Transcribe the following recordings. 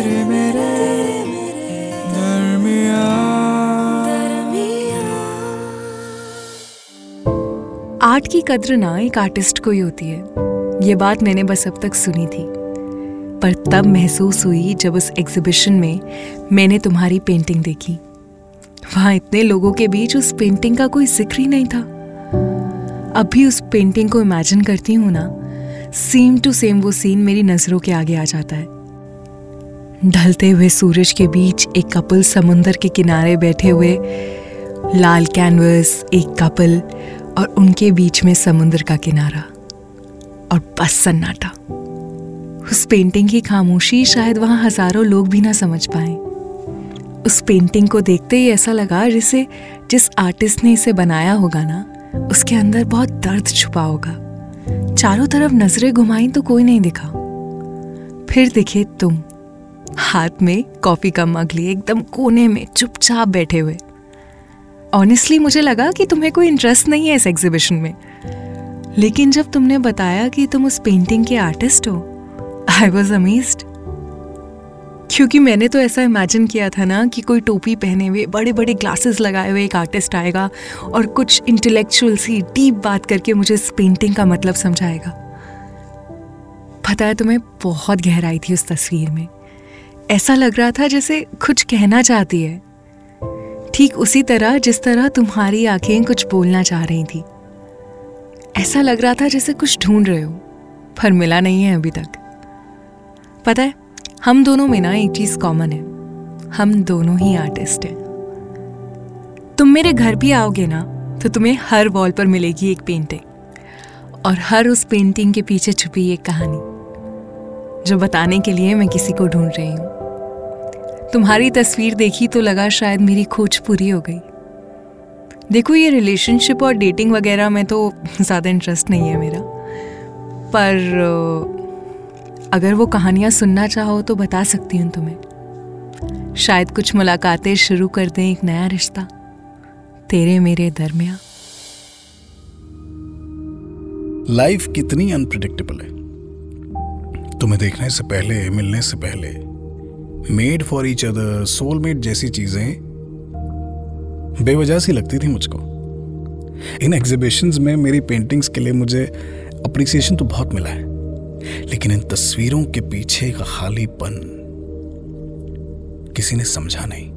तेरे मेरे आर्ट की कद्र ना एक आर्टिस्ट को ही होती है। ये बात मैंने बस अब तक सुनी थी। पर तब महसूस हुई जब उस एग्जीबिशन में मैंने तुम्हारी पेंटिंग देखी। वहाँ इतने लोगों के बीच उस पेंटिंग का कोई ज़िक्र ही नहीं था। अब भी उस पेंटिंग को इमेजिन करती हूँ ना सेम टू सेम वो सीन मेरी नज़रों के आगे आ जाता है। ढलते हुए सूरज के बीच एक कपल समुंदर के किनारे बैठे हुए लाल कैनवस, एक कपल और उनके बीच में समुद्र का किनारा और बस सन्नाटा। उस पेंटिंग की खामोशी शायद वहाँ हज़ारों लोग भी ना समझ पाए। उस पेंटिंग को देखते ही ऐसा लगा जैसे, जिस आर्टिस्ट ने इसे बनाया होगा ना, उसके अंदर बहुत दर्द छुपा होगा। चारों तरफ़ नज़रें घुमाई तो कोई नहीं दिखा। फिर दिखे तुम। हाथ में कॉफ़ी का मग लिए एकदम कोने में चुपचाप बैठे हुए। ऑनेस्टली मुझे लगा कि तुम्हें कोई इंटरेस्ट नहीं है इस एग्जीबिशन में। लेकिन जब तुमने बताया कि तुम उस पेंटिंग के आर्टिस्ट हो आई वॉज़ अमेज्ड क्योंकि मैंने तो ऐसा इमेजिन किया था ना कि कोई टोपी पहने हुए बड़े बड़े ग्लासेस लगाए हुए एक आर्टिस्ट आएगा और कुछ इंटेलेक्चुअल सी डीप बात करके मुझे इस पेंटिंग का मतलब समझाएगा। पता है, तुम्हें बहुत गहराई थी उस तस्वीर में। ऐसा लग रहा था जैसे कुछ कहना चाहती है। ठीक उसी तरह जिस तरह तुम्हारी आँखें कुछ बोलना चाह रही थी। ऐसा लग रहा था जैसे कुछ ढूंढ रहे हो, पर मिला नहीं है अभी तक। पता है, हम दोनों में ना एक चीज़ कॉमन है। हम दोनों ही आर्टिस्ट हैं। तुम मेरे घर भी आओगे ना तो तुम्हें हर वॉल पर मिलेगी एक पेंटिंग और हर उस पेंटिंग के पीछे छुपी एक कहानी, जो बताने के लिए मैं किसी को ढूंढ रही हूँ। तुम्हारी तस्वीर देखी तो लगा शायद मेरी खोज पूरी हो गई। देखो, ये रिलेशनशिप और डेटिंग वगैरह में तो ज़्यादा इंटरेस्ट नहीं है मेरा। पर अगर वो कहानियाँ सुनना चाहो तो बता सकती हूँ तुम्हें। शायद कुछ मुलाकातें शुरू कर दें एक नया रिश्ता। तेरे मेरे दरमिया लाइफ कितनी अनप्रिडिक्टेबल है। तुम्हें देखने से पहले, मिलने से पहले made for each other soulmate जैसी चीज़ें बेवजह सी लगती थी मुझको। इन एग्जीबिशंस में मेरी पेंटिंग्स के लिए मुझे अप्रिसिएशन तो बहुत मिला है, लेकिन इन तस्वीरों के पीछे का खालीपन किसी ने समझा नहीं।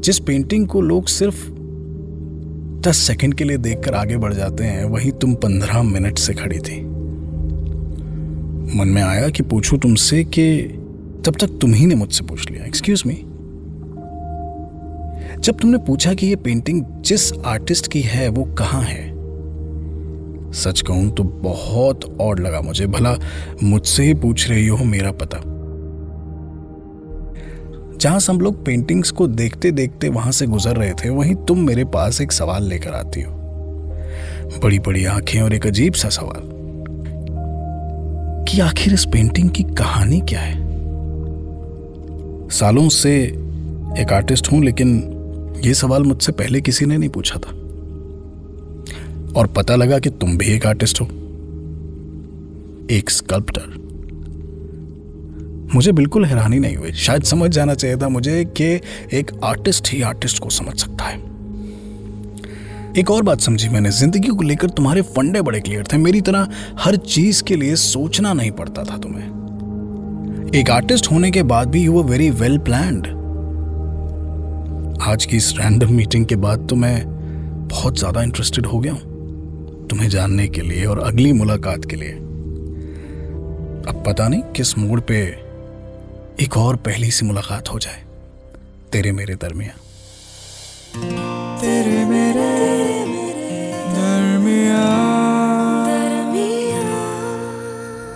जिस पेंटिंग को लोग सिर्फ़ दस सेकंड के लिए देखकर आगे बढ़ जाते हैं, वहीं तुम पंद्रह मिनट से खड़ी थी। मन में आया कि पूछूँ तुमसे कि तब तक तुम ही ने मुझसे पूछ लिया। एक्सक्यूज मी जब तुमने पूछा कि ये पेंटिंग जिस आर्टिस्ट की है, वो कहाँ है? सच कहूँ तो बहुत और लगा मुझे। भला मुझसे ही पूछ रही हो, मेरा पता। जहाँ सब लोग पेंटिंग्स को देखते देखते वहाँ से गुजर रहे थे, वहीं तुम मेरे पास एक सवाल लेकर आती हो। बड़ी बड़ी आँखें और एक अजीब सा सवाल। आखिर इस पेंटिंग की कहानी क्या है? सालों से एक आर्टिस्ट हूँ, लेकिन यह सवाल मुझसे पहले किसी ने नहीं पूछा था। और पता लगा कि तुम भी एक आर्टिस्ट हो। एक स्कल्प्टर मुझे बिल्कुल हैरानी नहीं हुई। शायद समझ जाना चाहिए था मुझे कि एक आर्टिस्ट ही आर्टिस्ट को समझ सकता है। एक और बात समझी मैंने। ज़िंदगी को लेकर तुम्हारे फंडे बड़े क्लियर थे। मेरी तरह हर चीज़ के लिए सोचना नहीं पड़ता था तुम्हें। एक आर्टिस्ट होने के बाद भी यू वेरी वेल प्लान्ड आज की इस रैंडम मीटिंग के बाद तो मैं बहुत ज़्यादा इंटरेस्टेड हो गया हूँ। तुम्हें जानने के लिए और अगली मुलाकात के लिए। अब पता नहीं किस मूड पे एक और पहली सी मुलाकात हो जाए। तेरे मेरे दरमिया